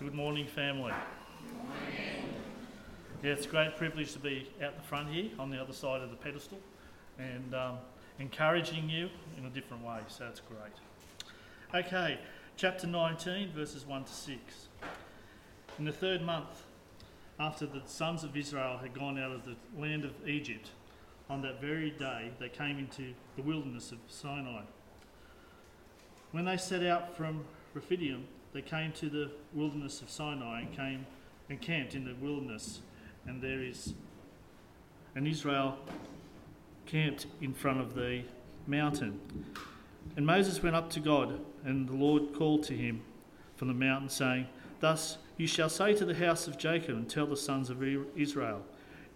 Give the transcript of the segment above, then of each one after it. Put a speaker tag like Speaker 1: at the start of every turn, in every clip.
Speaker 1: Good morning, family. Yeah, it's a great privilege to be out the front here on the other side of the pedestal and um, encouraging you in a different way, so that's great. Okay, chapter 19, verses 1 to 6. In the third month, after the sons of Israel had gone out of the land of Egypt, on that very day they came into the wilderness of Sinai. When they set out from Rephidim, they came to the wilderness of Sinai and came and camped in the wilderness, and there is and Israel camped in front of the mountain. And Moses went up to God, and the Lord called to him from the mountain, saying, Thus you shall say to the house of Jacob and tell the sons of Israel,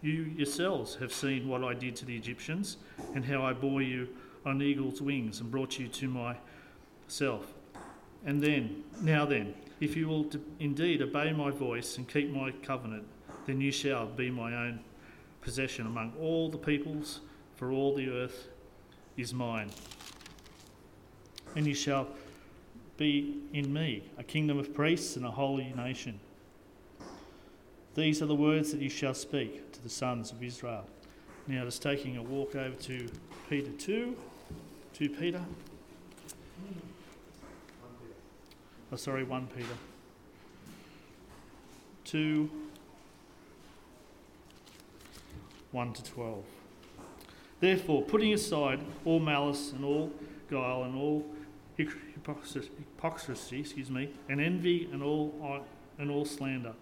Speaker 1: You yourselves have seen what I did to the Egyptians, and how I bore you on eagle's wings and brought you to myself. And then, now then, if you will indeed obey my voice and keep my covenant, then you shall be my own possession among all the peoples, for all the earth is mine. And you shall be in me a kingdom of priests and a holy nation. These are the words that you shall speak to the sons of Israel. Now, just taking a walk over to Peter 2, 2 Peter. Oh, sorry, 1 Peter. 2, 1 to 12. Therefore, putting aside all malice and all guile and all hypocrisy, excuse me, and envy and all uh, and all slander,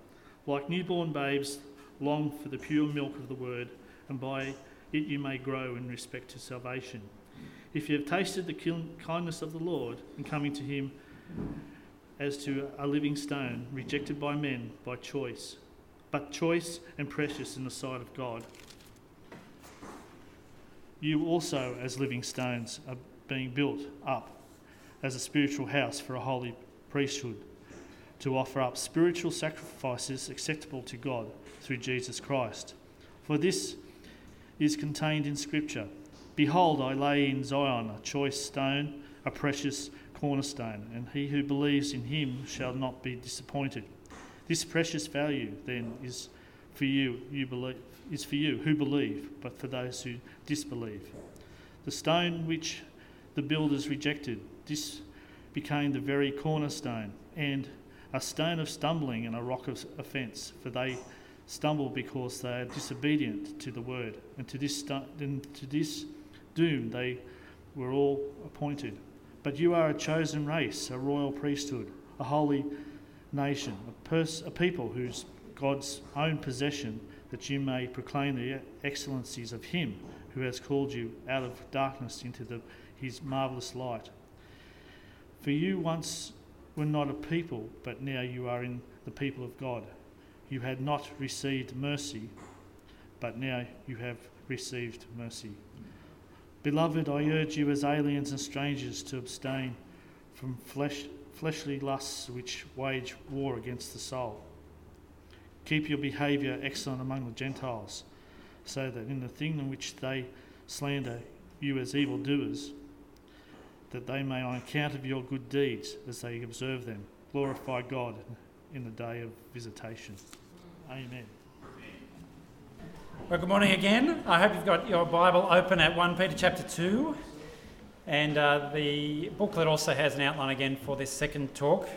Speaker 1: like newborn babes, long for the pure milk of the word, and by it you may grow in respect to salvation. If you have tasted the kindness of the Lord and coming to Him as to a living stone, rejected by men by choice, but choice and precious in the sight of God. You also, as living stones, are being built up as a spiritual house for a holy priesthood, to offer up spiritual sacrifices acceptable to God through Jesus Christ. For this is contained in Scripture Behold, I lay in Zion a choice stone, a precious cornerstone, and he who believes in him shall not be disappointed. This precious value then is for you, you believe, is for you who believe, but for those who disbelieve. The stone which the builders rejected, this became the very cornerstone, and a stone of stumbling and a rock of offence, for they stumble because they are disobedient to the word, and to this, and to this doom they were all appointed. But you are a chosen race, a royal priesthood, a holy nation, a, pers- a people whose God's own possession, that you may proclaim the excellencies of Him who has called you out of darkness into the, His marvellous light. For you once were not a people, but now you are in the people of God. You had not received mercy, but now you have received mercy. Beloved, I urge you as aliens and strangers to abstain from flesh, fleshly lusts which wage war against the soul. Keep your behaviour excellent among the Gentiles, so that in the thing in which they slander you as evildoers, that they may, on account of your good deeds, as they observe them, glorify God in the day of visitation. Amen.
Speaker 2: Well, good morning again. I hope you've got your Bible open at 1 Peter chapter 2. And uh, the booklet also has an outline again for this second talk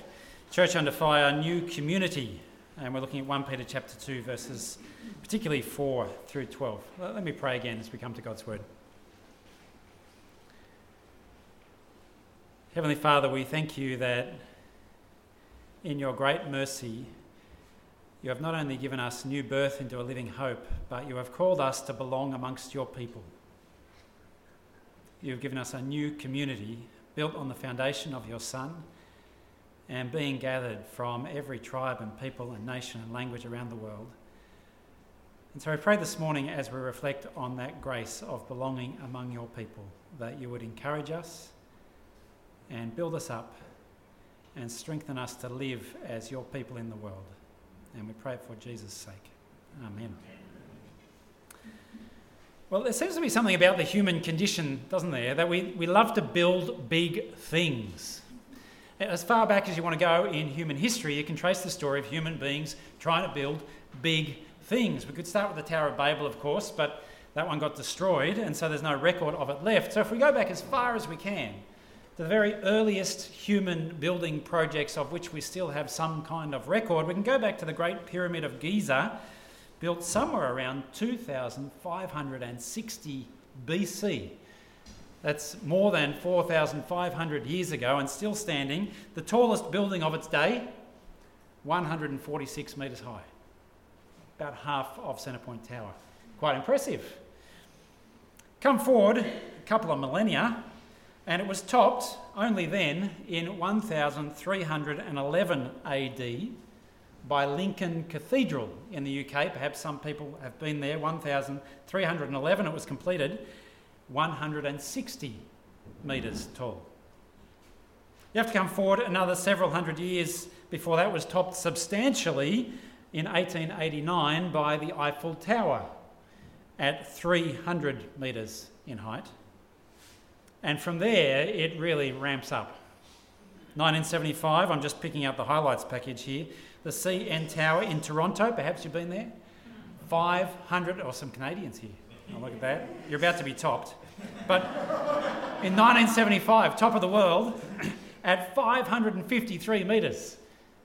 Speaker 2: Church Under Fire New Community. And we're looking at 1 Peter chapter 2, verses particularly 4 through 12. Let me pray again as we come to God's Word. Heavenly Father, we thank you that in your great mercy, you have not only given us new birth into a living hope, but you have called us to belong amongst your people. You have given us a new community built on the foundation of your Son and being gathered from every tribe and people and nation and language around the world. And so I pray this morning as we reflect on that grace of belonging among your people that you would encourage us and build us up and strengthen us to live as your people in the world. And we pray it for Jesus' sake. Amen. Well, there seems to be something about the human condition, doesn't there? That we, we love to build big things. As far back as you want to go in human history, you can trace the story of human beings trying to build big things. We could start with the Tower of Babel, of course, but that one got destroyed, and so there's no record of it left. So if we go back as far as we can, the very earliest human building projects of which we still have some kind of record, we can go back to the Great Pyramid of Giza, built somewhere around 2560 BC. That's more than 4,500 years ago and still standing. The tallest building of its day, 146 metres high, about half of Centrepoint Tower. Quite impressive. Come forward a couple of millennia, and it was topped only then in 1311 AD by Lincoln Cathedral in the UK. Perhaps some people have been there. 1311 it was completed, 160 metres tall. You have to come forward another several hundred years before that was topped substantially in 1889 by the Eiffel Tower at 300 metres in height. And from there, it really ramps up. 1975, I'm just picking out the highlights package here. The CN Tower in Toronto, perhaps you've been there. 500, or some Canadians here. Oh, look at that. You're about to be topped. But in 1975, top of the world, at 553 metres.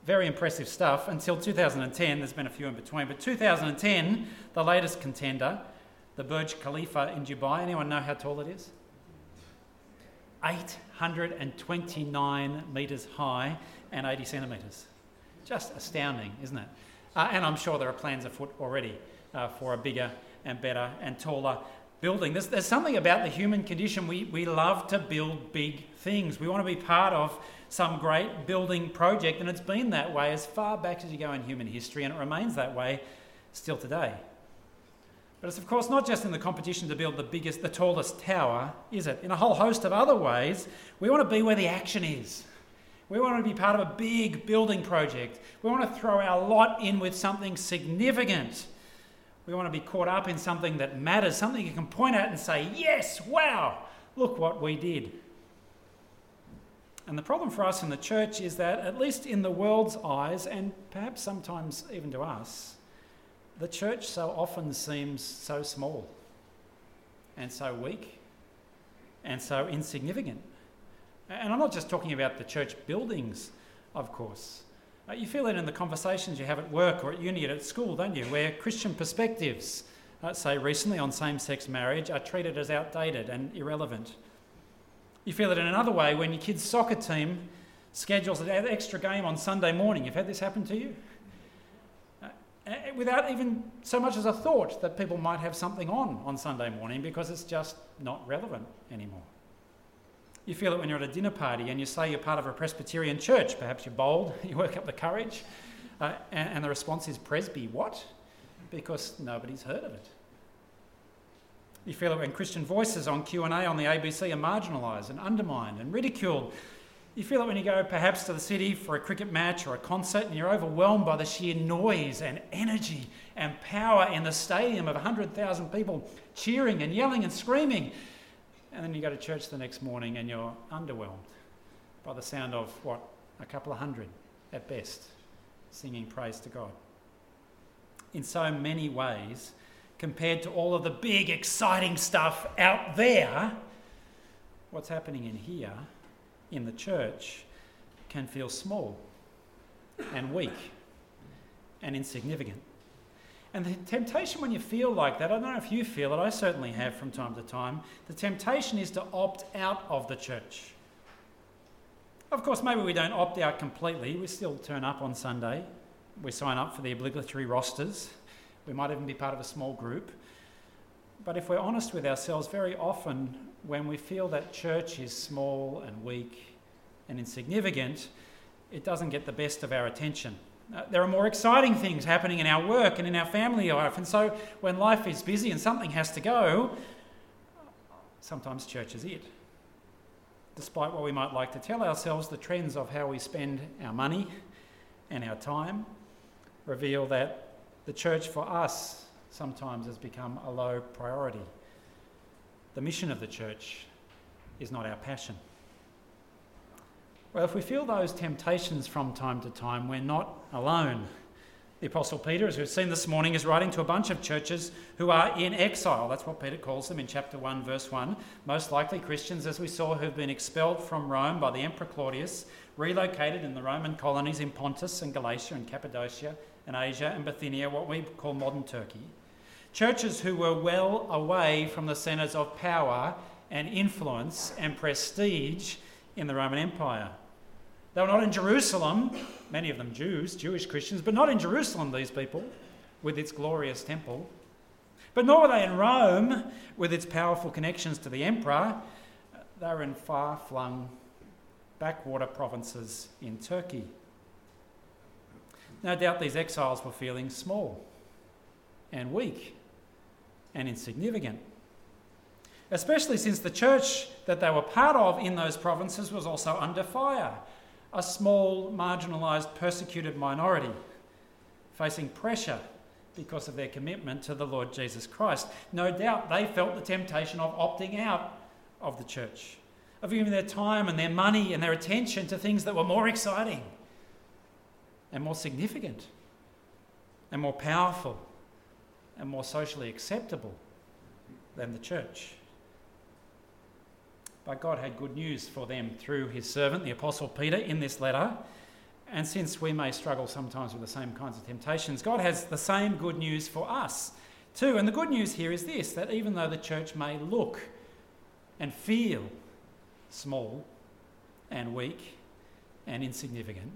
Speaker 2: Very impressive stuff. Until 2010, there's been a few in between. But 2010, the latest contender, the Burj Khalifa in Dubai. Anyone know how tall it is? 829 metres high and 80 centimetres. Just astounding, isn't it? Uh, and I'm sure there are plans afoot already uh, for a bigger and better and taller building. There's, there's something about the human condition. We, we love to build big things. We want to be part of some great building project, and it's been that way as far back as you go in human history, and it remains that way still today. But it's, of course, not just in the competition to build the biggest, the tallest tower, is it? In a whole host of other ways, we want to be where the action is. We want to be part of a big building project. We want to throw our lot in with something significant. We want to be caught up in something that matters, something you can point at and say, yes, wow, look what we did. And the problem for us in the church is that, at least in the world's eyes, and perhaps sometimes even to us, the church so often seems so small and so weak and so insignificant. And I'm not just talking about the church buildings, of course. Uh, you feel it in the conversations you have at work or at uni or at school, don't you? Where Christian perspectives, uh, say recently on same sex marriage, are treated as outdated and irrelevant. You feel it in another way when your kid's soccer team schedules an extra game on Sunday morning. You've had this happen to you? Without even so much as a thought that people might have something on on Sunday morning because it's just not relevant anymore. You feel it when you're at a dinner party and you say you're part of a Presbyterian church. Perhaps you're bold, you work up the courage, uh, and, and the response is Presby, what? Because nobody's heard of it. You feel it when Christian voices on Q&A on the ABC are marginalised and undermined and ridiculed you feel it when you go perhaps to the city for a cricket match or a concert and you're overwhelmed by the sheer noise and energy and power in the stadium of 100,000 people cheering and yelling and screaming. And then you go to church the next morning and you're underwhelmed by the sound of what, a couple of hundred at best, singing praise to God. In so many ways, compared to all of the big, exciting stuff out there, what's happening in here in the church can feel small and weak and insignificant. And the temptation when you feel like that, I don't know if you feel it, I certainly have from time to time, the temptation is to opt out of the church. Of course, maybe we don't opt out completely. We still turn up on Sunday. We sign up for the obligatory rosters. We might even be part of a small group. But if we're honest with ourselves, very often when we feel that church is small and weak and insignificant, it doesn't get the best of our attention. Uh, there are more exciting things happening in our work and in our family life. And so when life is busy and something has to go, sometimes church is it. Despite what we might like to tell ourselves, the trends of how we spend our money and our time reveal that the church for us sometimes has become a low priority. The mission of the church is not our passion. Well, if we feel those temptations from time to time, we're not alone. The Apostle Peter, as we've seen this morning, is writing to a bunch of churches who are in exile. That's what Peter calls them in chapter 1, verse 1. Most likely Christians, as we saw, who've been expelled from Rome by the Emperor Claudius, relocated in the Roman colonies in Pontus and Galatia and Cappadocia and Asia and Bithynia, what we call modern Turkey. Churches who were well away from the centres of power and influence and prestige in the Roman Empire. They were not in Jerusalem, many of them Jews, Jewish Christians, but not in Jerusalem, these people, with its glorious temple. But nor were they in Rome, with its powerful connections to the emperor. They were in far flung backwater provinces in Turkey. No doubt these exiles were feeling small and weak and insignificant. Especially since the church that they were part of in those provinces was also under fire a small, marginalised, persecuted minority facing pressure because of their commitment to the Lord Jesus Christ. No doubt they felt the temptation of opting out of the church, of giving their time and their money and their attention to things that were more exciting and more significant and more powerful and more socially acceptable than the church. But God had good news for them through his servant, the Apostle Peter, in this letter. And since we may struggle sometimes with the same kinds of temptations, God has the same good news for us too. And the good news here is this that even though the church may look and feel small and weak and insignificant,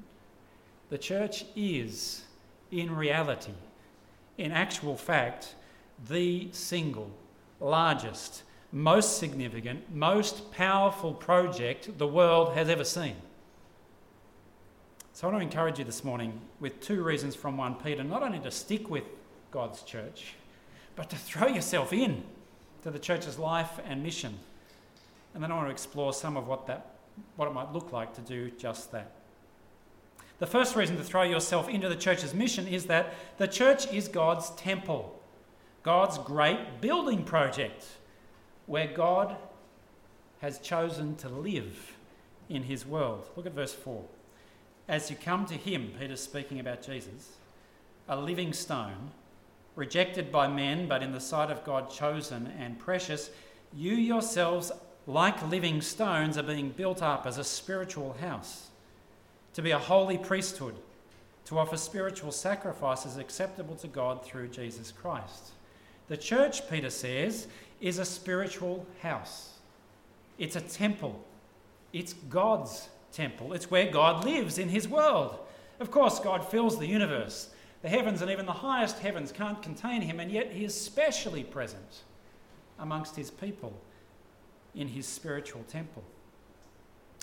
Speaker 2: the church is, in reality, in actual fact, the single largest most significant, most powerful project the world has ever seen. So I want to encourage you this morning with two reasons from 1 Peter not only to stick with God's church, but to throw yourself in to the church's life and mission. And then I want to explore some of what that what it might look like to do just that. The first reason to throw yourself into the church's mission is that the church is God's temple, God's great building project where God has chosen to live in his world. Look at verse 4. As you come to him, Peter's speaking about Jesus, a living stone, rejected by men, but in the sight of God chosen and precious, you yourselves, like living stones, are being built up as a spiritual house, to be a holy priesthood, to offer spiritual sacrifices acceptable to God through Jesus Christ. The church, Peter says, is a spiritual house. It's a temple. It's God's temple. It's where God lives in his world. Of course, God fills the universe. The heavens and even the highest heavens can't contain him, and yet he is specially present amongst his people in his spiritual temple.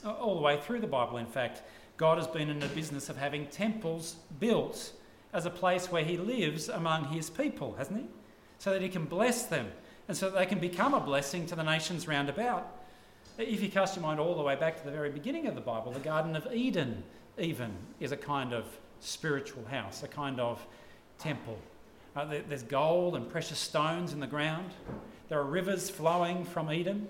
Speaker 2: All the way through the Bible, in fact, God has been in the business of having temples built as a place where he lives among his people, hasn't he? So that he can bless them and so that they can become a blessing to the nations round about. If you cast your mind all the way back to the very beginning of the Bible, the Garden of Eden, even, is a kind of spiritual house, a kind of temple. Uh, there's gold and precious stones in the ground. There are rivers flowing from Eden.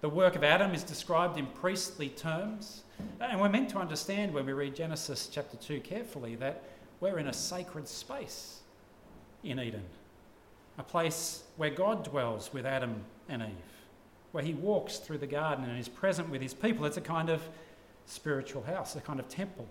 Speaker 2: The work of Adam is described in priestly terms. And we're meant to understand when we read Genesis chapter 2 carefully that we're in a sacred space in Eden a place where God dwells with Adam and Eve, where he walks through the garden and is present with his people. It's a kind of spiritual house, a kind of temple.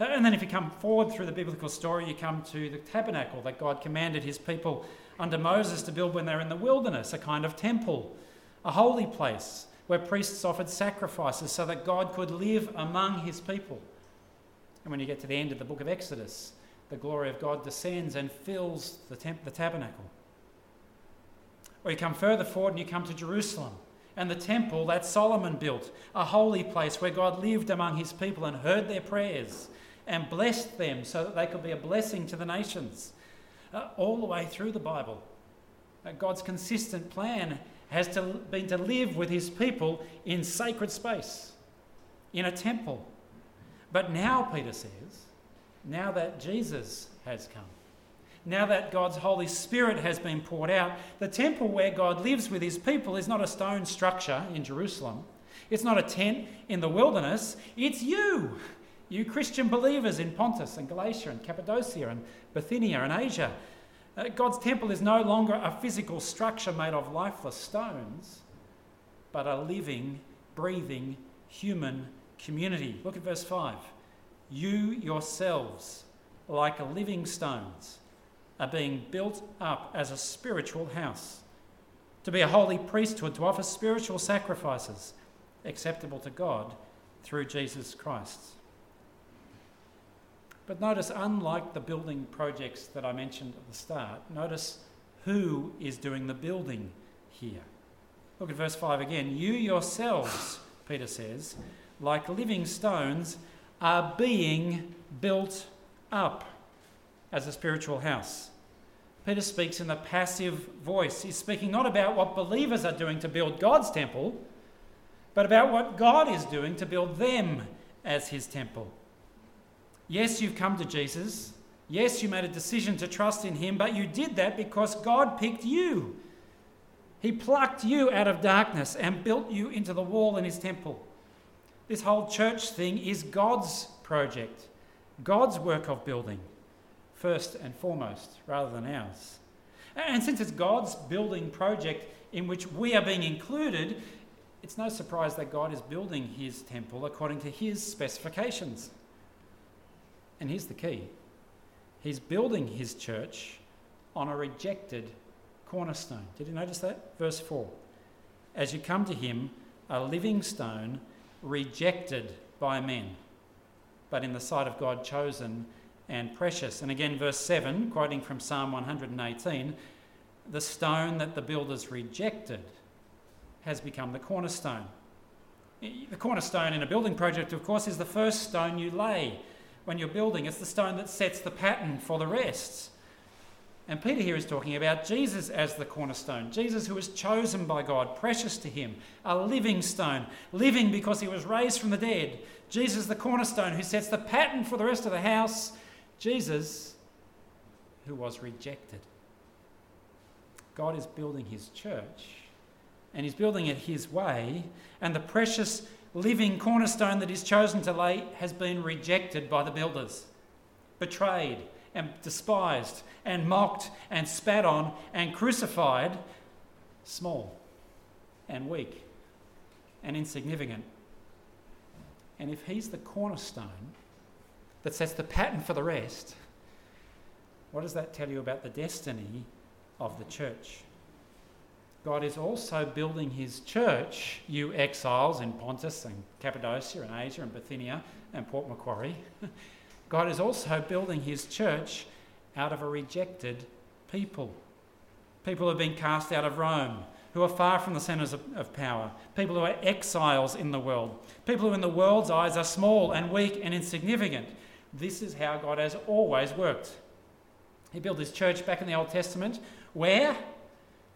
Speaker 2: And then if you come forward through the biblical story, you come to the tabernacle that God commanded his people under Moses to build when they're in the wilderness, a kind of temple, a holy place where priests offered sacrifices so that God could live among his people. And when you get to the end of the book of Exodus, the glory of God descends and fills the, temp- the tabernacle. Or you come further forward and you come to Jerusalem and the temple that Solomon built, a holy place where God lived among his people and heard their prayers and blessed them so that they could be a blessing to the nations. Uh, all the way through the Bible, uh, God's consistent plan has to, been to live with his people in sacred space, in a temple. But now, Peter says, now that Jesus has come, now that God's Holy Spirit has been poured out, the temple where God lives with his people is not a stone structure in Jerusalem. It's not a tent in the wilderness, it's you. You Christian believers in Pontus and Galatia and Cappadocia and Bithynia and Asia. Uh, God's temple is no longer a physical structure made of lifeless stones, but a living, breathing human community. Look at verse 5. You yourselves, like living stones, are being built up as a spiritual house, to be a holy priesthood, to offer spiritual sacrifices acceptable to God through Jesus Christ. But notice, unlike the building projects that I mentioned at the start, notice who is doing the building here. Look at verse 5 again. You yourselves, Peter says, like living stones, are being built up as a spiritual house. Peter speaks in the passive voice. He's speaking not about what believers are doing to build God's temple, but about what God is doing to build them as his temple. Yes, you've come to Jesus. Yes, you made a decision to trust in him, but you did that because God picked you. He plucked you out of darkness and built you into the wall in his temple. This whole church thing is God's project, God's work of building, first and foremost, rather than ours. And since it's God's building project in which we are being included, it's no surprise that God is building his temple according to his specifications. And here's the key He's building his church on a rejected cornerstone. Did you notice that? Verse 4. As you come to him, a living stone rejected by men, but in the sight of God chosen and precious. And again, verse 7, quoting from Psalm 118, the stone that the builders rejected has become the cornerstone. The cornerstone in a building project, of course, is the first stone you lay when you're building. It's the stone that sets the pattern for the rest. And Peter here is talking about Jesus as the cornerstone, Jesus who was chosen by God, precious to him, a living stone, living because he was raised from the dead. Jesus, the cornerstone, who sets the pattern for the rest of the house. Jesus, who was rejected. God is building his church, and he's building it his way, and the precious living cornerstone that is chosen to lay has been rejected by the builders, betrayed and despised and mocked and spat on and crucified, small and weak and insignificant. And if he's the cornerstone that sets the pattern for the rest, what does that tell you about the destiny of the church? God is also building his church, you exiles in Pontus and Cappadocia and Asia and Bithynia and Port Macquarie. God is also building his church out of a rejected people. People who have been cast out of Rome, who are far from the centres of, of, power, people who are exiles in the world, people who in the world's eyes are small and weak and insignificant. This is how God has always worked. He built his church back in the Old Testament, where?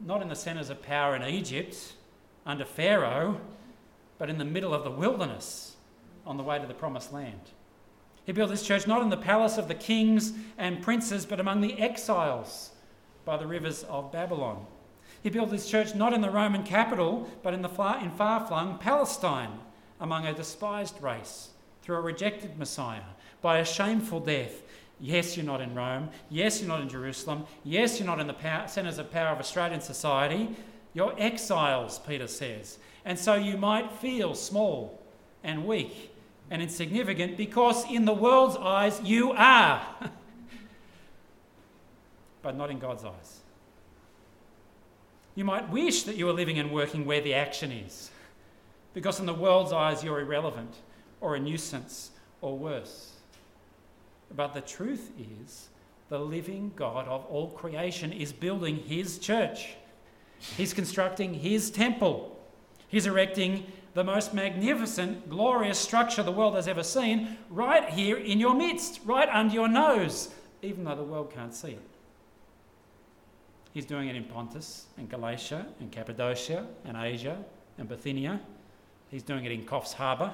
Speaker 2: Not in the centres of power in Egypt under Pharaoh, but in the middle of the wilderness on the way to the promised land. He built his church not in the palace of the kings and princes, but among the exiles by the rivers of Babylon. He built his church not in the Roman capital, but in, the far, in far-flung Palestine, among a despised race, through a rejected Messiah, by a shameful death. Yes, you're not in Rome. Yes, you're not in Jerusalem. Yes, you're not in the power, centres of power of Australian society. You're exiles, Peter says. And so you might feel small and weak and insignificant because, in the world's eyes, you are. but not in God's eyes. You might wish that you were living and working where the action is, because in the world's eyes, you're irrelevant or a nuisance or worse. But the truth is, the living God of all creation is building his church. He's constructing his temple. He's erecting the most magnificent, glorious structure the world has ever seen right here in your midst, right under your nose, even though the world can't see it. He's doing it in Pontus and Galatia and Cappadocia and Asia and Bithynia. He's doing it in Coffs Harbour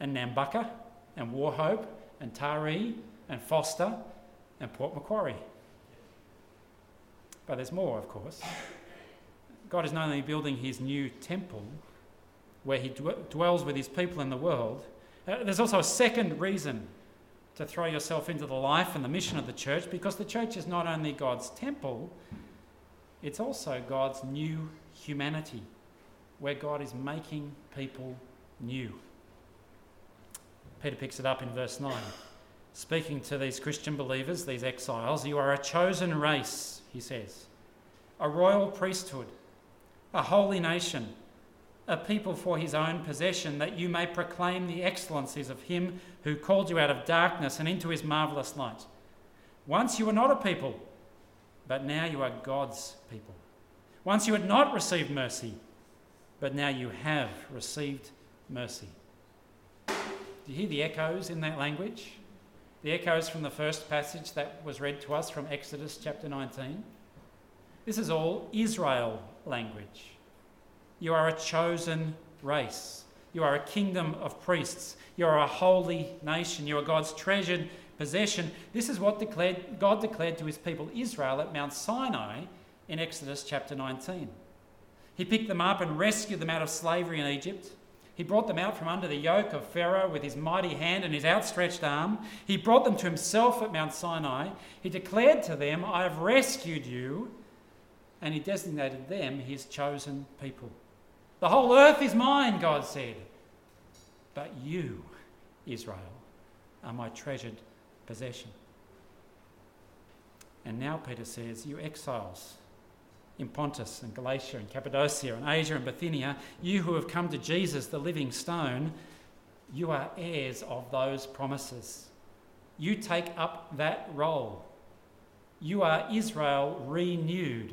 Speaker 2: and Nambucca and Wauchope and Taree and Forster and Port Macquarie. But there's more, of course. God is not only building his new temple, where he dwells with his people in the world, uh, there's also a second reason to throw yourself into the life and the mission of the church because the church is not only God's temple, it's also God's new humanity, where God is making people new. Peter picks it up in verse 9. Speaking to these Christian believers, these exiles, you are a chosen race, he says, a royal priesthood, a holy nation, a people for his own possession, that you may proclaim the excellencies of him who called you out of darkness and into his marvellous light. Once you were not a people, but now you are God's people. Once you had not received mercy, but now you have received mercy. Do you hear the echoes in that language? The echoes from the first passage that was read to us from Exodus chapter 19. This is all Israel language. You are a chosen race. You are a kingdom of priests. You are a holy nation. You are God's treasured possession. This is what declared, God declared to his people Israel at Mount Sinai in Exodus chapter 19. He picked them up and rescued them out of slavery in Egypt. He brought them out from under the yoke of Pharaoh with his mighty hand and his outstretched arm. He brought them to himself at Mount Sinai. He declared to them, I have rescued you. And he designated them his chosen people. The whole earth is mine, God said. But you, Israel, are my treasured possession. And now Peter says, You exiles, in Pontus and Galatia and Cappadocia and Asia and Bithynia, you who have come to Jesus, the living stone, you are heirs of those promises. You take up that role. You are Israel renewed.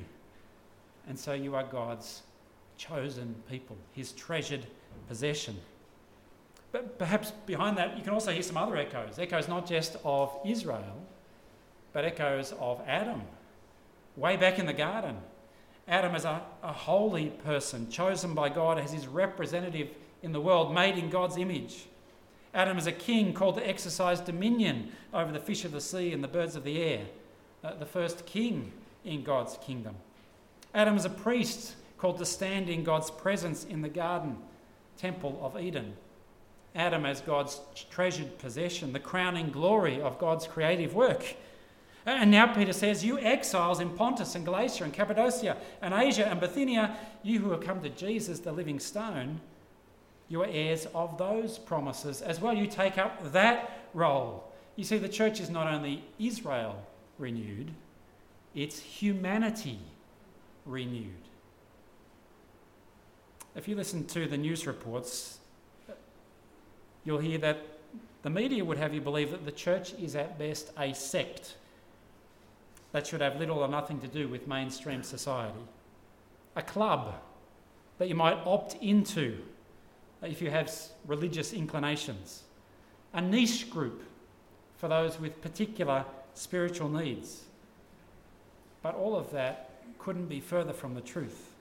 Speaker 2: And so you are God's chosen people, his treasured possession. But perhaps behind that, you can also hear some other echoes echoes not just of Israel, but echoes of Adam, way back in the garden Adam as a, a holy person, chosen by God as his representative in the world, made in God's image. Adam as a king called to exercise dominion over the fish of the sea and the birds of the air, uh, the first king in God's kingdom. Adam as a priest called to stand in God's presence in the garden temple of Eden. Adam as God's treasured possession, the crowning glory of God's creative work. And now Peter says, You exiles in Pontus and Galatia and Cappadocia and Asia and Bithynia, you who have come to Jesus, the living stone, you are heirs of those promises as well. You take up that role. You see, the church is not only Israel renewed, it's humanity renewed. If you listen to the news reports, you'll hear that the media would have you believe that the church is at best a sect that should have little or nothing to do with mainstream society. A club that you might opt into if you have religious inclinations. A niche group for those with particular spiritual needs. But all of that couldn't be further from the truth.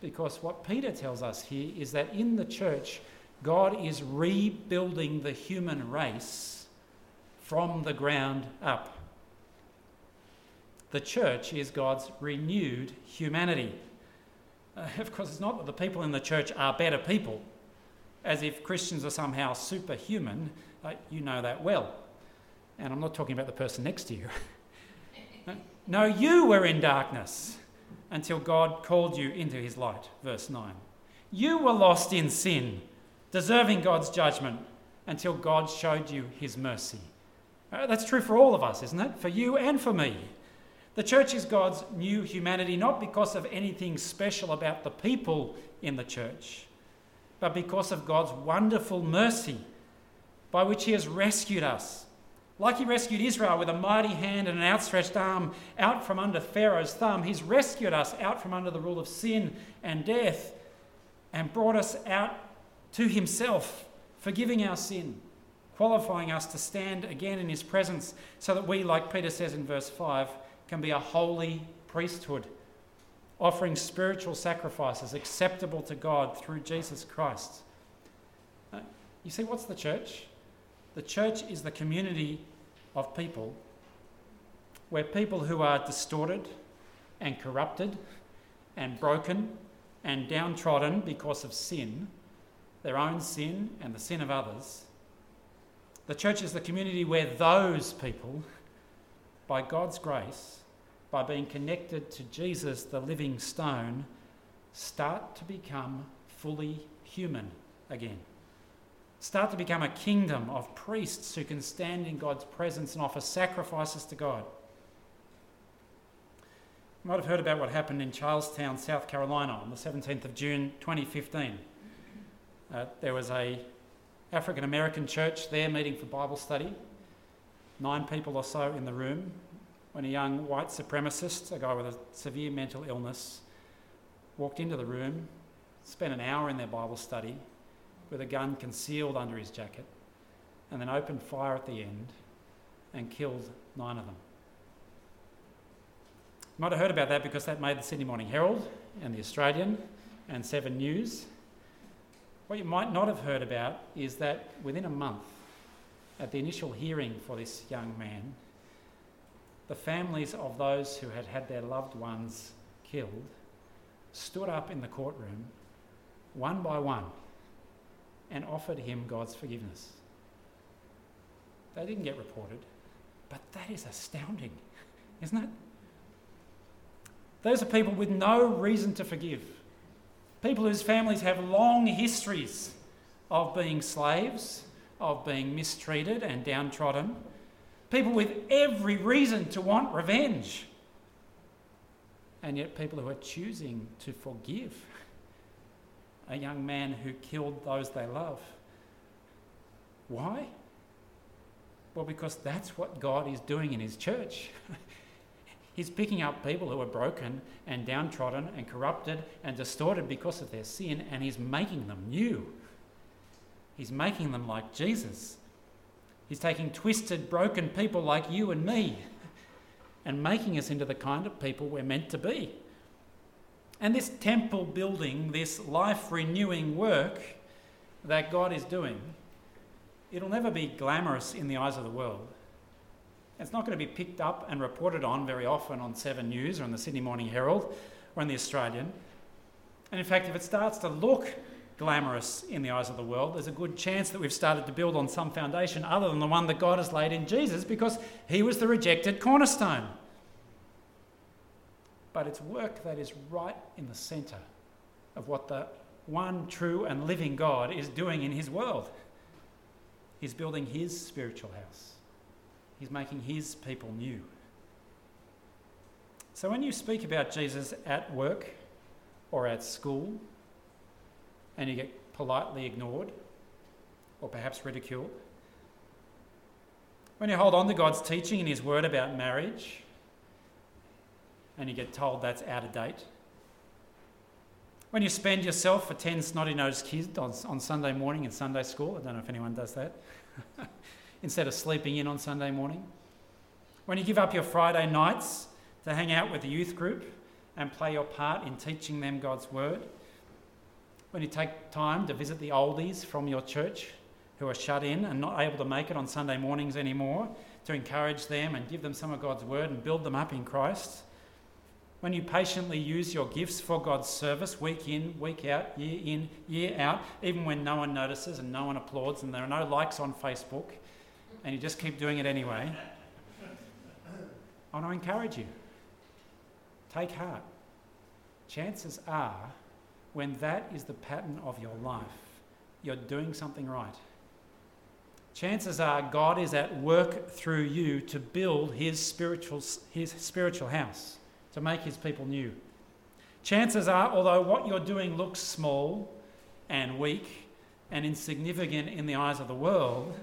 Speaker 2: Because what Peter tells us here is that in the church, God is rebuilding the human race from the ground up. The church is God's renewed humanity. Uh, of course, it's not that the people in the church are better people, as if Christians are somehow superhuman. Uh, you know that well. And I'm not talking about the person next to you. no, you were in darkness until God called you into his light. Verse 9. You were lost in sin, deserving God's judgment, until God showed you his mercy. Uh, that's true for all of us, isn't it? For you and for me. The church is God's new humanity, not because of anything special about the people in the church, but because of God's wonderful mercy by which He has rescued us. Like He rescued Israel with a mighty hand and an outstretched arm out from under Pharaoh's thumb, He's rescued us out from under the rule of sin and death and brought us out to Himself, forgiving our sin, qualifying us to stand again in His presence so that we, like Peter says in verse 5, can be a holy priesthood, offering spiritual sacrifices acceptable to God through Jesus Christ. You see, what's the church? The church is the community of people where people who are distorted and corrupted and broken and downtrodden because of sin their own sin and the sin of others, the church is the community where those people, by God's grace, by being connected to Jesus, the living stone, start to become fully human again. Start to become a kingdom of priests who can stand in God's presence and offer sacrifices to God. You might have heard about what happened in Charlestown, South Carolina on the 17th of June 2015. Uh, there was a African American church there meeting for Bible study. Nine people or so in the room when a young white supremacist, a guy with a severe mental illness, walked into the room, spent an hour in their Bible study with a gun concealed under his jacket, and then opened fire at the end and killed nine of them. You might have heard about that because that made the Sydney Morning Herald and the Australian and Seven News. What you might not have heard about is that within a month, at the initial hearing for this young man, the families of those who had had their loved ones killed stood up in the courtroom, one by one, and offered him God's forgiveness. They didn't get reported, but that is astounding, isn't it? Those are people with no reason to forgive. People whose families have long histories of being slaves, of being mistreated and downtrodden. People with every reason to want revenge. And yet, people who are choosing to forgive a young man who killed those they love. Why? Well, because that's what God is doing in His church. He's picking up people who are broken and downtrodden and corrupted and distorted because of their sin, and He's making them new. He's making them like Jesus. He's taking twisted, broken people like you and me and making us into the kind of people we're meant to be. And this temple building, this life renewing work that God is doing, it'll never be glamorous in the eyes of the world. It's not going to be picked up and reported on very often on 7 News or in the Sydney Morning Herald or in the Australian. And in fact, if it starts to look glamorous in the eyes of the world, there's a good chance that we've started to build on some foundation other than the one that God has laid in Jesus because he was the rejected cornerstone. But it's work that is right in the centre of what the one true and living God is doing in his world. He's building his spiritual house. He's making his people new. So when you speak about Jesus at work or at school and you get politely ignored or perhaps ridiculed, when you hold on to God's teaching and His Word about marriage and you get told that's out of date, when you spend yourself for 10 snotty nosed kids on, on Sunday morning in Sunday school, I don't know if anyone does that. instead of sleeping in on Sunday morning. When you give up your Friday nights to hang out with the youth group and play your part in teaching them God's word. When you take time to visit the oldies from your church who are shut in and not able to make it on Sunday mornings anymore, to encourage them and give them some of God's word and build them up in Christ. When you patiently use your gifts for God's service week in, week out, year in, year out, even when no one notices and no one applauds and there are no likes on Facebook, and you just keep doing it anyway, I want to encourage you. Take heart. Chances are, when that is the pattern of your life, you're doing something right. Chances are God is at work through you to build his spiritual, his spiritual house, to make his people new. Chances are, although what you're doing looks small and weak and insignificant in the eyes of the world,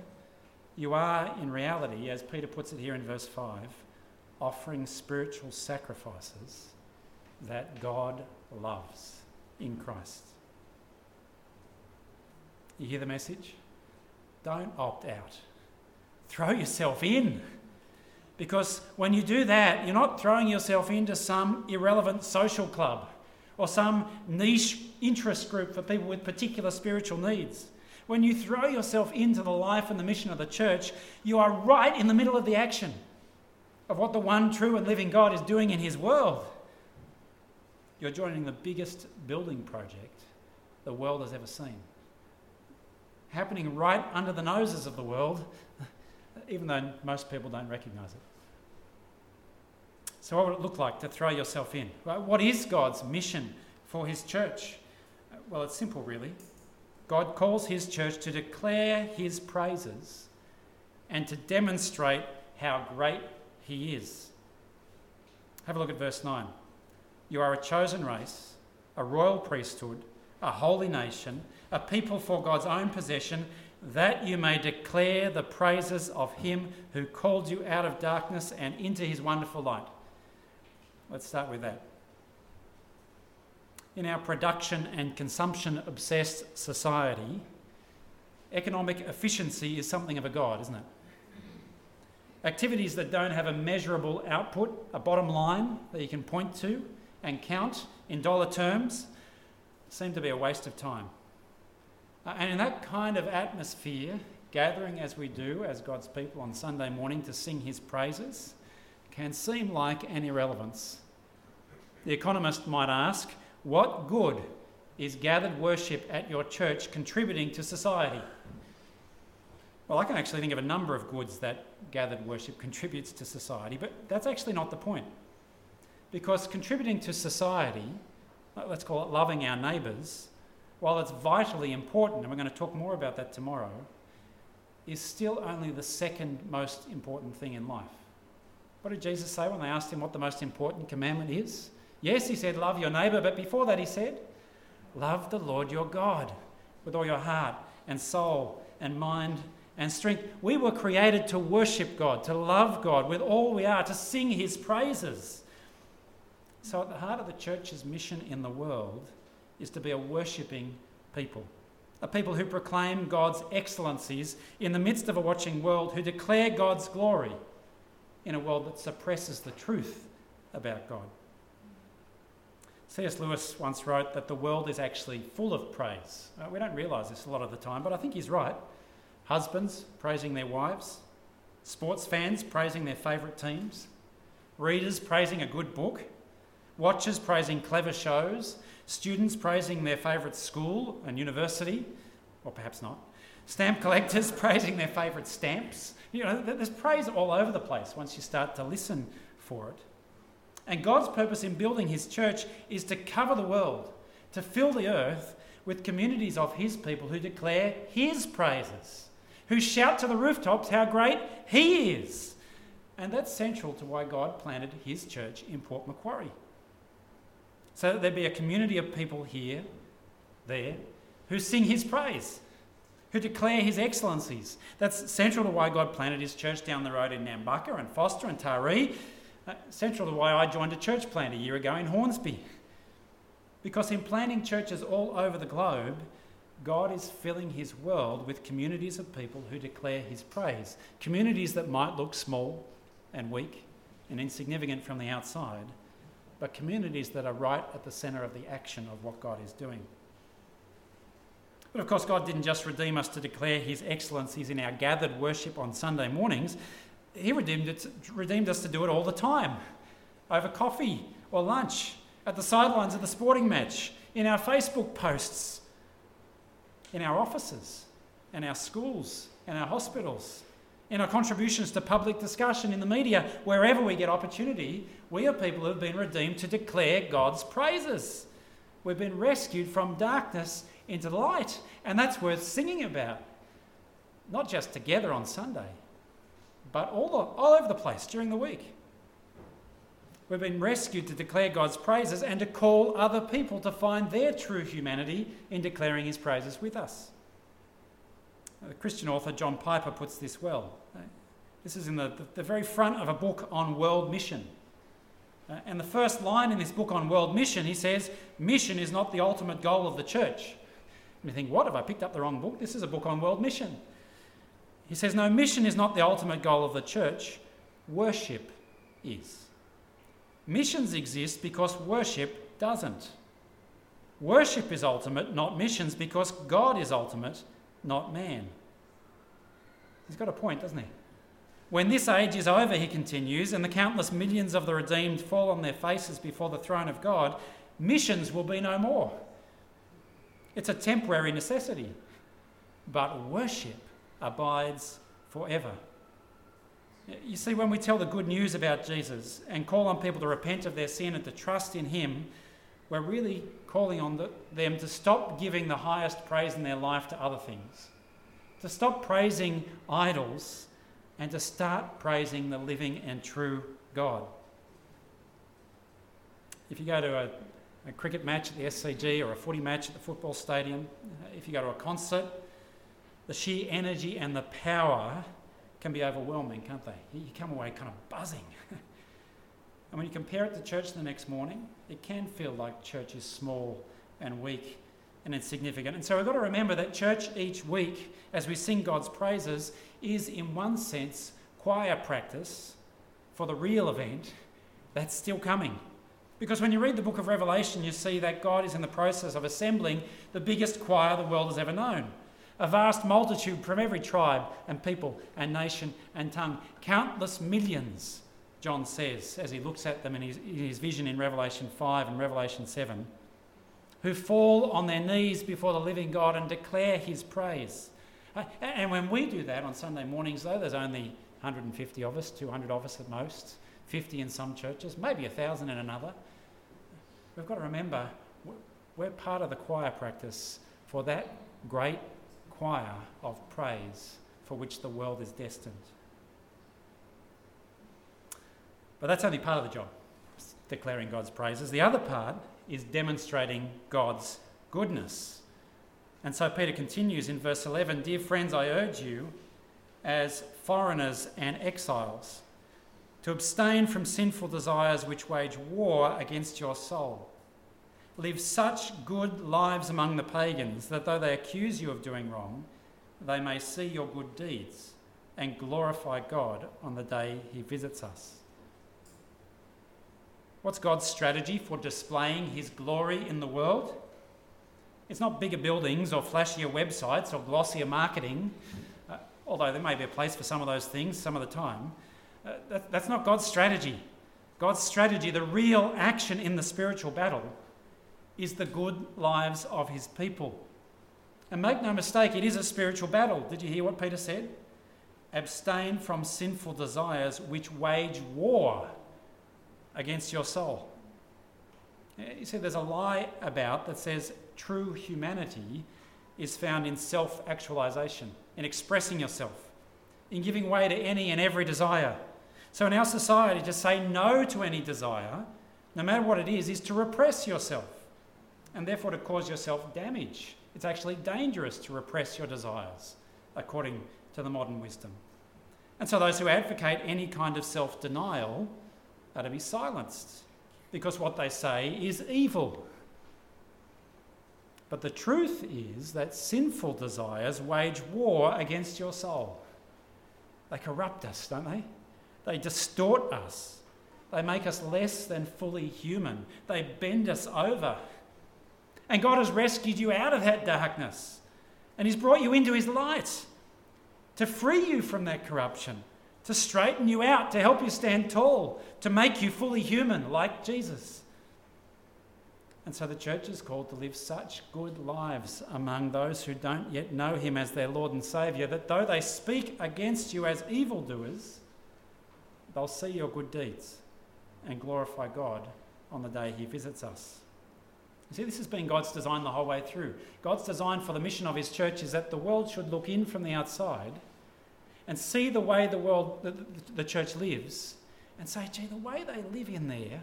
Speaker 2: you are, in reality, as Peter puts it here in verse 5, offering spiritual sacrifices that God loves in Christ. You hear the message? Don't opt out. Throw yourself in. Because when you do that, you're not throwing yourself into some irrelevant social club or some niche interest group for people with particular spiritual needs. When you throw yourself into the life and the mission of the church, you are right in the middle of the action of what the one true and living God is doing in his world. You're joining the biggest building project the world has ever seen. happening right under the noses of the world, even though most people don't recognize it. So, what would it look like to throw yourself in? What is God's mission for His church? Well, it's simple, really. God calls His church to declare His praises and to demonstrate how great He is. Have a look at verse 9. You are a chosen race, a royal priesthood, a holy nation, a people for God's own possession, that you may declare the praises of Him who called you out of darkness and into His wonderful light. Let's start with that. In our production and consumption obsessed society, economic efficiency is something of a god, isn't it? Activities that don't have a measurable output, a bottom line that you can point to and count in dollar terms, seem to be a waste of time. Uh, and in that kind of atmosphere, gathering as we do as God's people on Sunday morning to sing His praises can seem like an irrelevance. The economist might ask, What good is gathered worship at your church contributing to society? Well, I can actually think of a number of goods that gathered worship contributes to society, but that's actually not the point. Because contributing to society, uh, let's call it loving our neighbours, while it's vitally important, and we're going to talk more about that tomorrow, is still only the second most important thing in life. What did Jesus say when they asked him what the most important commandment is? Yes, he said, Love your neighbour, but before that, he said, Love the Lord your God with all your heart and soul and mind and strength. We were created to worship God, to love God with all we are, to sing his praises. So, at the heart of the church's mission in the world is to be a worshipping people, a people who proclaim God's excellencies in the midst of a watching world, who declare God's glory in a world that suppresses the truth about God. C.S. Lewis once wrote that the world is actually full of praise. Uh, we don't realise this a lot of the time, but I think he's right. Husbands praising their wives, sports fans praising their favourite teams, readers praising a good book, watchers praising clever shows, students praising their favourite school and university, or perhaps not, stamp collectors praising their favourite stamps. You know, there's praise all over the place once you start to listen for it. And God's purpose in building His church is to cover the world, to fill the earth with communities of His people who declare His praises who shout to the rooftops how great He is. And that's central to why God planted His church in Port Macquarie. So that there be a community of people here, there, who sing His praise, who declare His excellencies. That's central to why God planted His church down the road in Nambucca and Forster and Taree. Uh, central to why I joined a church plant a year ago in Hornsby. Because in planting churches all over the globe, God is filling his world with communities of people who declare his praise. Communities that might look small and weak and insignificant from the outside, but communities that are right at the centre of the action of what God is doing. But of course, God didn't just redeem us to declare his excellencies in our gathered worship on Sunday mornings, he redeemed, it, redeemed us to do it all the time over coffee or lunch, at the sidelines of the sporting match, in our Facebook posts in our offices, in our schools, in our hospitals, in our contributions to public discussion in the media, wherever we get opportunity, we are people who have been redeemed to declare God's praises. We've been rescued from darkness into light, and that's worth singing about. Not just together on Sunday, but all, all over the place during the week. We've been rescued to declare God's praises and to call other people to find their true humanity in declaring his praises with us. The Christian author John Piper puts this well. This is in the, the very front of a book on world mission. Uh, and the first line in this book on world mission, he says, Mission is not the ultimate goal of the church. And you think, what? Have I picked up the wrong book? This is a book on world mission. He says, No, mission is not the ultimate goal of the church, worship is. Missions exist because worship doesn't. Worship is ultimate, not missions, because God is ultimate, not man. He's got a point, doesn't he? When this age is over, he continues, and the countless millions of the redeemed fall on their faces before the throne of God, missions will be no more. It's a temporary necessity. but worship abides forever. You see, when we tell the good news about Jesus and call on people to repent of their sin and to trust in Him, we're really calling on the, them to stop giving the highest praise in their life to other things, to stop praising idols, and to start praising the living and true God. If you go to a, a cricket match at the SCG or a footy match at the football stadium, if you go to a concert, the sheer energy and the power can be overwhelming, can't they? You come away kind of buzzing. And when you compare it to church the next morning, it can feel like church is small and weak and insignificant. And so we've got to remember that church each week, as we sing God's praises, is in one sense choir practice for the real event that's still coming. Because when you read the book of Revelation, you see that God is in the process of assembling the biggest choir the world has ever known a vast multitude from every tribe and people and nation and tongue. Countless millions, John says, as he looks at them in his, in his, vision in Revelation 5 and Revelation 7, who fall on their knees before the living God and declare his praise. Uh, and when we do that on Sunday mornings, though, there's only 150 of us, 200 of us at most, 50 in some churches, maybe 1,000 in another. We've got to remember we're part of the choir practice for that great choir of praise for which the world is destined. But that's only part of the job, declaring God's praises. The other part is demonstrating God's goodness. And so Peter continues in verse 11 Dear friends, I urge you, as foreigners and exiles, to abstain from sinful desires which wage war against your soul live such good lives among the pagans that though they accuse you of doing wrong, they may see your good deeds and glorify God on the day he visits us. What's God's strategy for displaying his glory in the world? It's not bigger buildings or flashier websites or glossier marketing, uh, although there may be a place for some of those things some of the time. Uh, that, that's not God's strategy. God's strategy, the real action in the spiritual battle, is the good lives of his people. And make no mistake, it is a spiritual battle. Did you hear what Peter said? Abstain from sinful desires which wage war against your soul. You see, there's a lie about that says true humanity is found in self actualization, in expressing yourself, in giving way to any and every desire. So, in our society, to say no to any desire, no matter what it is, is to repress yourself and therefore to cause yourself damage. It's actually dangerous to repress your desires, according to the modern wisdom. And so those who advocate any kind of self denial are to be silenced because what they say is evil. But the truth is that sinful desires wage war against your soul. They corrupt us, don't they? They distort us. They make us less than fully human. They bend us over and God has rescued you out of that darkness. And He's brought you into His light to free you from that corruption, to straighten you out, to help you stand tall, to make you fully human like Jesus. And so the church is called to live such good lives among those who don't yet know Him as their Lord and Saviour that though they speak against you as evildoers, they'll see your good deeds and glorify God on the day He visits us. You see, this has been God's design the whole way through. God's design for the mission of His church is that the world should look in from the outside and see the way the world, the, the church lives, and say, gee, the way they live in there,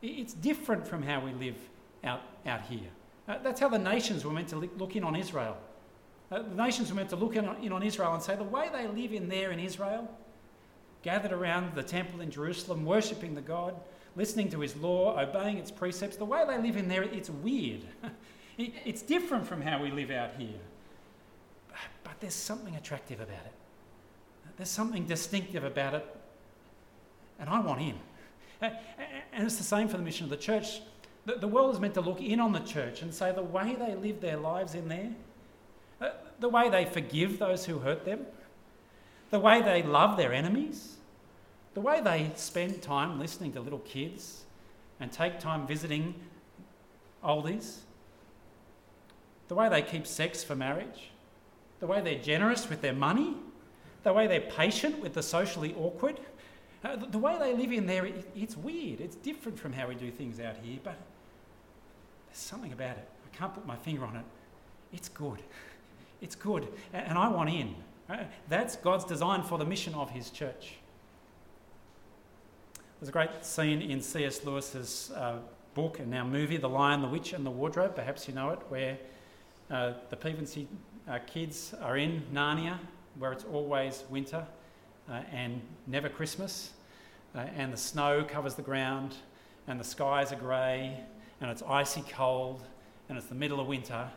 Speaker 2: it's different from how we live out, out here. Uh, that's how the nations were meant to look in on Israel. Uh, the nations were meant to look in on, in on Israel and say, the way they live in there in Israel, gathered around the temple in Jerusalem, worshipping the God, listening to his law, obeying its precepts, the way they live in there, it's weird. it's different from how we live out here. But there's something attractive about it. There's something distinctive about it. And I want in. And it's the same for the mission of the church. The world is meant to look in on the church and say the way they live their lives in there, uh, the way they forgive those who hurt them, the way they love their enemies, the way they spend time listening to little kids and take time visiting oldies, the way they keep sex for marriage, the way they're generous with their money, the way they're patient with the socially awkward. Uh, the, the, way they live in there, it, it's weird. It's different from how we do things out here, but there's something about it. I can't put my finger on it. It's good. It's good. And, and I want in. Uh, that's God's design for the mission of His church. There's a great scene in C.S. Lewis's uh, book and now movie, The Lion, the Witch, and the Wardrobe. Perhaps you know it, where uh, the Pevensie uh, kids are in Narnia, where it's always winter uh, and never Christmas, uh, and the snow covers the ground, and the skies are grey, and it's icy cold, and it's the middle of winter.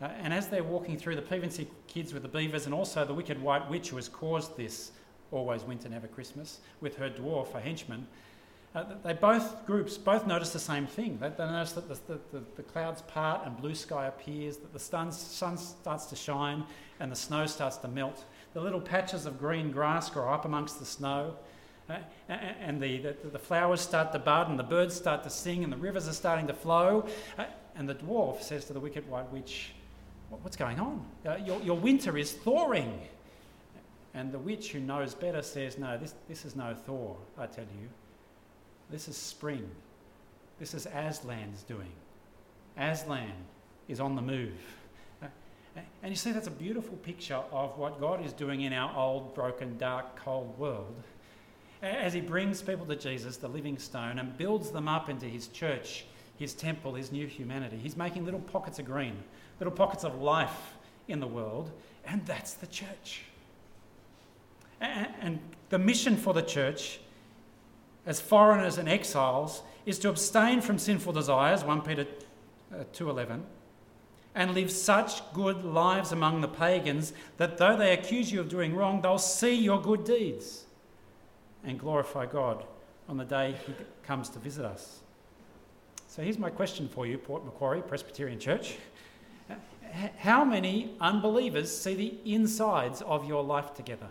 Speaker 2: Uh, and as they're walking through, the Pevensie kids with the beavers, and also the wicked white witch who has caused this always winter, never Christmas, with her dwarf, a henchman, uh, they both groups both notice the same thing. They, they notice that the, the, the, clouds part and blue sky appears, that the sun, sun starts to shine and the snow starts to melt. The little patches of green grass grow up amongst the snow, uh, and the, the, the, flowers start to bud, and the birds start to sing, and the rivers are starting to flow. Uh, and the dwarf says to the wicked white witch, What's going on? Uh, your, your winter is thawing. And the witch, who knows better, says, No, this, this is no thaw, I tell you. This is spring. This is Aslan's doing. Aslan is on the move. And you see, that's a beautiful picture of what God is doing in our old, broken, dark, cold world as He brings people to Jesus, the living stone, and builds them up into His church, His temple, His new humanity. He's making little pockets of green, little pockets of life in the world, and that's the church. And the mission for the church as foreigners and exiles is to abstain from sinful desires 1 peter 2.11 uh, and live such good lives among the pagans that though they accuse you of doing wrong they'll see your good deeds and glorify god on the day he comes to visit us. So here's my question for you port macquarie presbyterian church. How many unbelievers see the insides of your life together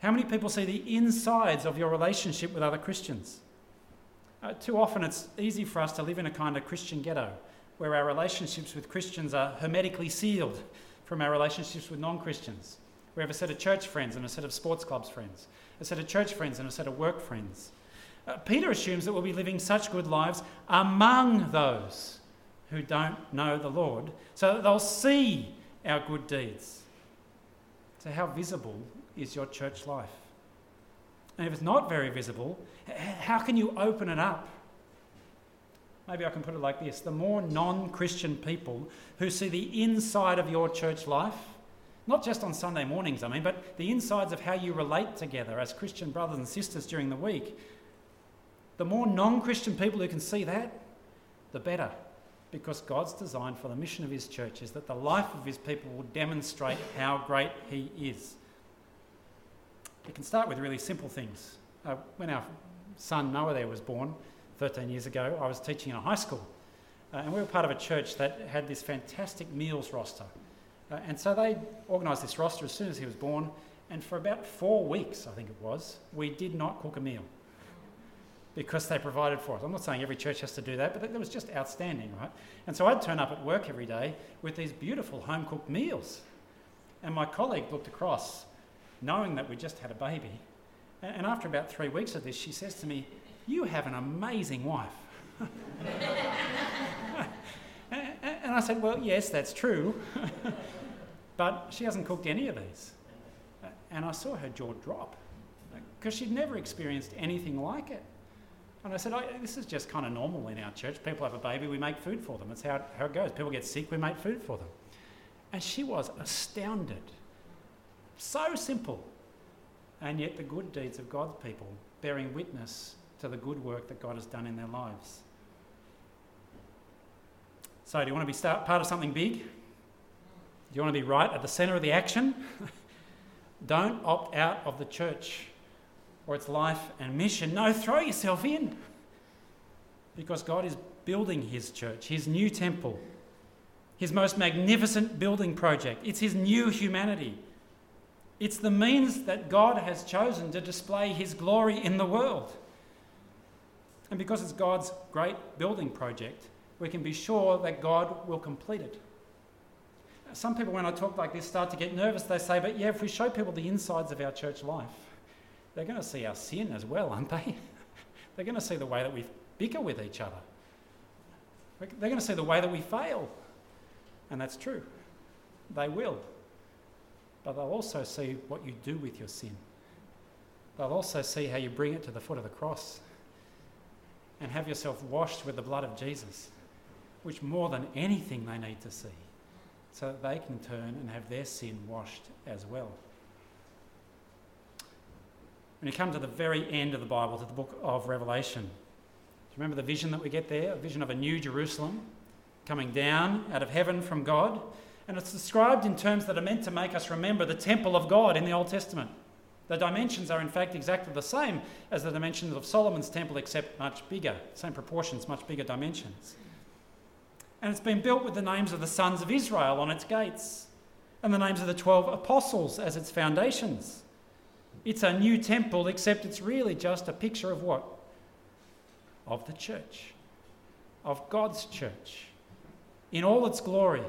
Speaker 2: how many people see the insides of your relationship with other Christians? Uh, too often it's easy for us to live in a kind of Christian ghetto where our relationships with Christians are hermetically sealed from our relationships with non Christians. We have a set of church friends and a set of sports clubs friends, a set of church friends and a set of work friends. Uh, Peter assumes that we'll be living such good lives among those who don't know the Lord, so that they'll see our good deeds. So, how visible is your church life? And if it's not very visible, how can you open it up? Maybe I can put it like this the more non Christian people who see the inside of your church life, not just on Sunday mornings, I mean, but the insides of how you relate together as Christian brothers and sisters during the week, the more non Christian people who can see that, the better. Because God's design for the mission of His church is that the life of His people will demonstrate how great He is. It can start with really simple things. Uh, when our son Noah there was born 13 years ago, I was teaching in a high school. Uh, and we were part of a church that had this fantastic meals roster. Uh, and so they organised this roster as soon as he was born. And for about four weeks, I think it was, we did not cook a meal because they provided for us. I'm not saying every church has to do that, but it was just outstanding, right? And so I'd turn up at work every day with these beautiful home cooked meals. And my colleague looked across knowing that we just had a baby. And after about three weeks of this, she says to me, You have an amazing wife. and I said, Well, yes, that's true. but she hasn't cooked any of these. And I saw her jaw drop because she'd never experienced anything like it. And I said, This is just kind of normal in our church. People have a baby, we make food for them. It's how, how it goes. People get sick, we make food for them. And she was astounded. So simple. And yet, the good deeds of God's people bearing witness to the good work that God has done in their lives. So, do you want to be start, part of something big? Do you want to be right at the centre of the action? Don't opt out of the church or its life and mission. No, throw yourself in. Because God is building His church, His new temple, His most magnificent building project. It's His new humanity. It's the means that God has chosen to display His glory in the world. And because it's God's great building project, we can be sure that God will complete it. Some people, when I talk like this, start to get nervous. They say, but yeah, if we show people the insides of our church life, they're going to see our sin as well, aren't they? they're going to see the way that we bicker with each other. They're going to see the way that we fail. And that's true. They will. But they'll also see what you do with your sin. They'll also see how you bring it to the foot of the cross and have yourself washed with the blood of Jesus, which more than anything they need to see, so that they can turn and have their sin washed as well. When you come to the very end of the Bible, to the book of Revelation, do you remember the vision that we get there? A vision of a new Jerusalem coming down out of heaven from God. And it's described in terms that are meant to make us remember the temple of God in the Old Testament. The dimensions are, in fact, exactly the same as the dimensions of Solomon's temple, except much bigger, same proportions, much bigger dimensions. And it's been built with the names of the sons of Israel on its gates and the names of the 12 apostles as its foundations. It's a new temple, except it's really just a picture of what? Of the church, of God's church, in all its glory.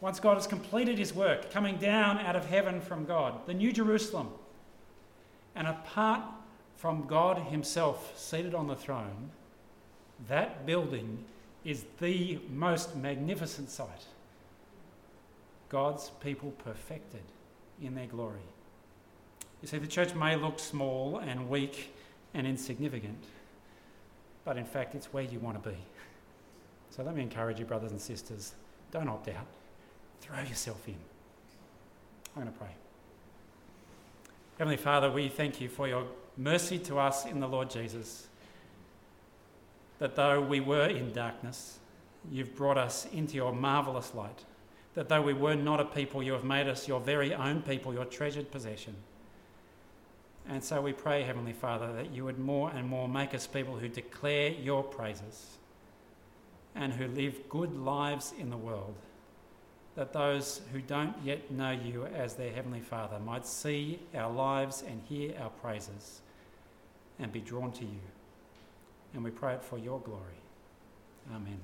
Speaker 2: Once God has completed his work, coming down out of heaven from God, the New Jerusalem. And apart from God Himself seated on the throne, that building is the most magnificent sight. God's people perfected in their glory. You see, the church may look small and weak and insignificant, but in fact, it's where you want to be. So let me encourage you, brothers and sisters, don't opt out. Throw yourself in. I'm going to pray. Heavenly Father, we thank you for your mercy to us in the Lord Jesus. That though we were in darkness, you've brought us into your marvellous light. That though we were not a people, you have made us your very own people, your treasured possession. And so we pray, Heavenly Father, that you would more and more make us people who declare your praises and who live good lives in the world. That those who don't yet know you as their Heavenly Father might see our lives and hear our praises and be drawn to you. And we pray it for your glory. Amen.